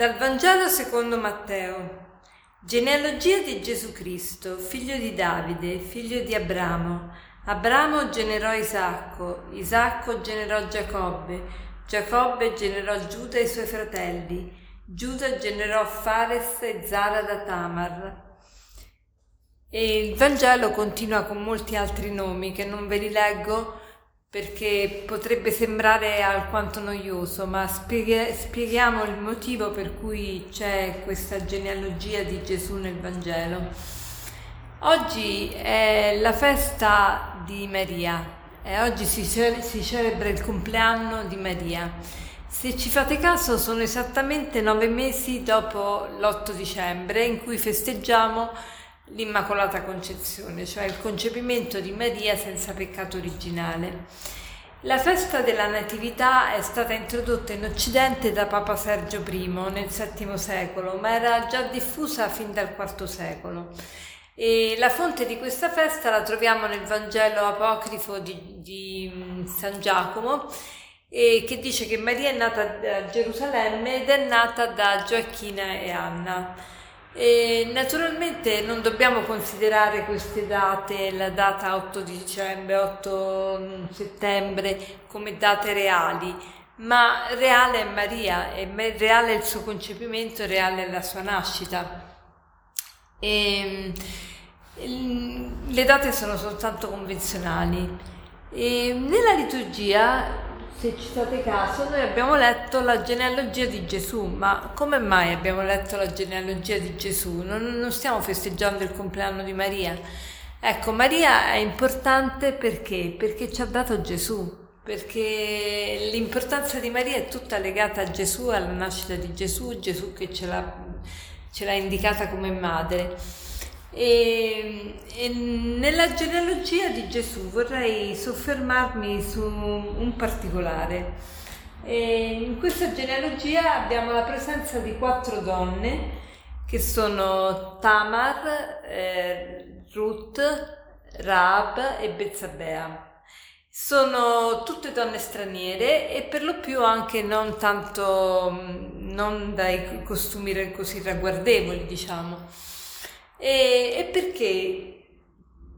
Dal Vangelo secondo Matteo. Genealogia di Gesù Cristo, figlio di Davide, figlio di Abramo. Abramo generò Isacco, Isacco generò Giacobbe, Giacobbe generò Giuda e i suoi fratelli, Giuda generò Fares e Zara da Tamar. E il Vangelo continua con molti altri nomi che non ve li leggo perché potrebbe sembrare alquanto noioso, ma spieghe, spieghiamo il motivo per cui c'è questa genealogia di Gesù nel Vangelo. Oggi è la festa di Maria e oggi si, si celebra il compleanno di Maria. Se ci fate caso sono esattamente nove mesi dopo l'8 dicembre in cui festeggiamo l'Immacolata Concezione, cioè il concepimento di Maria senza peccato originale. La festa della Natività è stata introdotta in Occidente da Papa Sergio I nel VII secolo, ma era già diffusa fin dal IV secolo. E la fonte di questa festa la troviamo nel Vangelo apocrifo di, di mm, San Giacomo, che dice che Maria è nata a Gerusalemme ed è nata da Gioacchina e Anna. E naturalmente non dobbiamo considerare queste date, la data 8 dicembre, 8 settembre, come date reali, ma reale è Maria, è reale il suo concepimento, reale la sua nascita. E, le date sono soltanto convenzionali. E nella liturgia se ci fate caso, noi abbiamo letto la genealogia di Gesù, ma come mai abbiamo letto la genealogia di Gesù? Non, non stiamo festeggiando il compleanno di Maria. Ecco, Maria è importante perché? Perché ci ha dato Gesù, perché l'importanza di Maria è tutta legata a Gesù, alla nascita di Gesù, Gesù che ce l'ha, ce l'ha indicata come madre. E, e, nella genealogia di Gesù vorrei soffermarmi su un particolare. E in questa genealogia abbiamo la presenza di quattro donne che sono Tamar, eh, Ruth, Raab e Bezzabea. Sono tutte donne straniere e per lo più anche non tanto non dai costumi così ragguardevoli, diciamo. E, e perché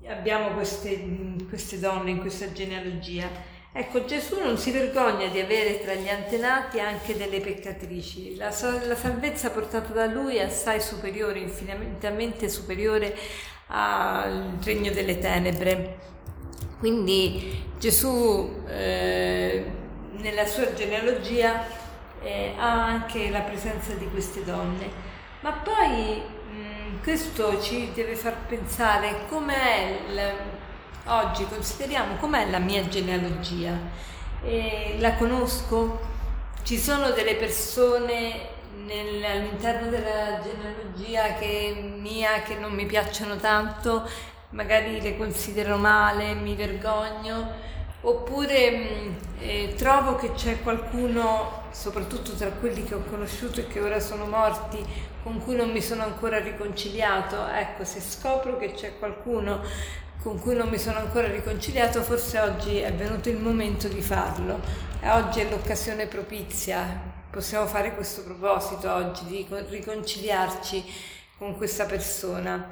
abbiamo queste, queste donne in questa genealogia? Ecco, Gesù non si vergogna di avere tra gli antenati anche delle peccatrici. La, la, salvezza portata da lui è assai superiore, infinitamente superiore al regno delle tenebre. Quindi Gesù eh, nella sua genealogia eh, ha anche la presenza di queste donne. Ma poi questo ci deve far pensare com'è il, oggi consideriamo com'è la mia genealogia. E la conosco? Ci sono delle persone nel, all'interno della genealogia che, mia che non mi piacciono tanto, magari le considero male, mi vergogno oppure mm, eh, trovo che c'è qualcuno, soprattutto tra quelli che ho conosciuto e che ora sono morti, con cui non mi sono ancora riconciliato, ecco, se scopro che c'è qualcuno con cui non mi sono ancora riconciliato, forse oggi è venuto il momento di farlo. Oggi è l'occasione propizia, possiamo fare questo proposito oggi, di riconciliarci con questa persona,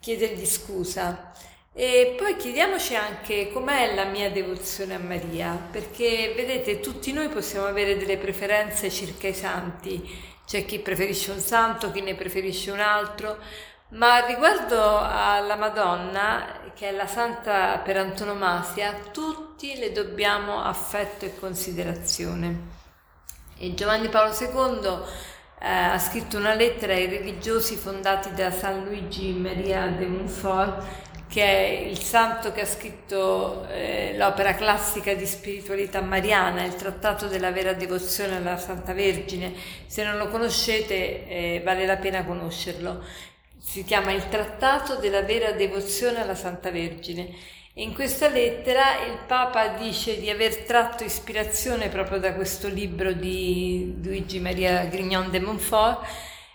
chiedergli scusa. E poi chiediamoci anche com'è la mia devozione a Maria, perché vedete, tutti noi possiamo avere delle preferenze circa i santi, c'è chi preferisce un santo, chi ne preferisce un altro, ma riguardo alla Madonna, che è la santa per antonomasia, tutti le dobbiamo affetto e considerazione. E Giovanni Paolo II eh, ha scritto una lettera ai religiosi fondati da San Luigi Maria de Montfort che è il santo che ha scritto eh, l'opera classica di spiritualità mariana, il trattato della vera devozione alla Santa Vergine. Se non lo conoscete eh, vale la pena conoscerlo. Si chiama il trattato della vera devozione alla Santa Vergine. In questa lettera il Papa dice di aver tratto ispirazione proprio da questo libro di Luigi Maria Grignon de Montfort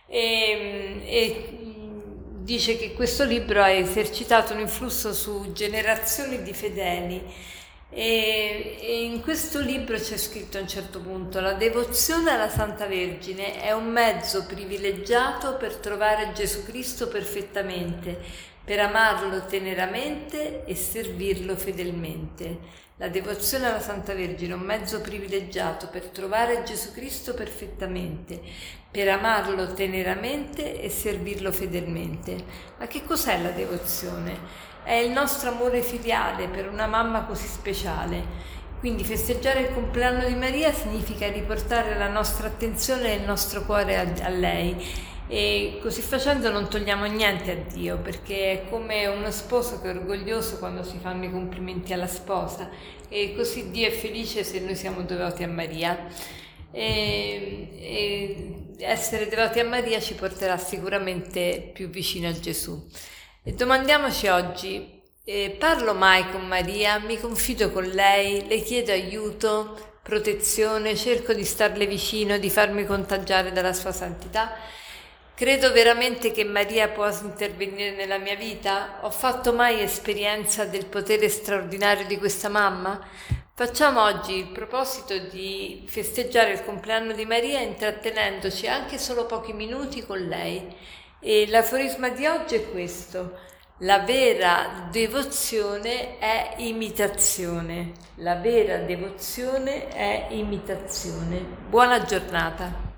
e, e dice che questo libro ha esercitato un influsso su generazioni di fedeli. E, e, in questo libro c'è scritto a un certo punto la devozione alla Santa Vergine è un mezzo privilegiato per trovare Gesù Cristo perfettamente, per amarlo teneramente e servirlo fedelmente. La devozione alla Santa Vergine è un mezzo privilegiato per trovare Gesù Cristo perfettamente, per amarlo teneramente e servirlo fedelmente. Ma che cos'è la devozione? È il nostro amore filiale per una mamma così speciale. Quindi festeggiare il compleanno di Maria significa riportare la nostra attenzione e il nostro cuore a, a lei e così facendo non togliamo niente a Dio perché è come uno sposo che è orgoglioso quando si fanno i complimenti alla sposa e così Dio è felice se noi siamo devoti a Maria. E, e essere devoti a Maria ci porterà sicuramente più vicino a Gesù. E domandiamoci oggi, eh, parlo mai con Maria? Mi confido con lei? Le chiedo aiuto, protezione? Cerco di starle vicino, di farmi contagiare dalla sua santità? Credo veramente che Maria possa intervenire nella mia vita? Ho fatto mai esperienza del potere straordinario di questa mamma? Facciamo oggi il proposito di festeggiare il compleanno di Maria intrattenendoci anche solo pochi minuti con lei. E l'aforisma di oggi è questo. La vera devozione è imitazione. La vera devozione è imitazione. Buona giornata.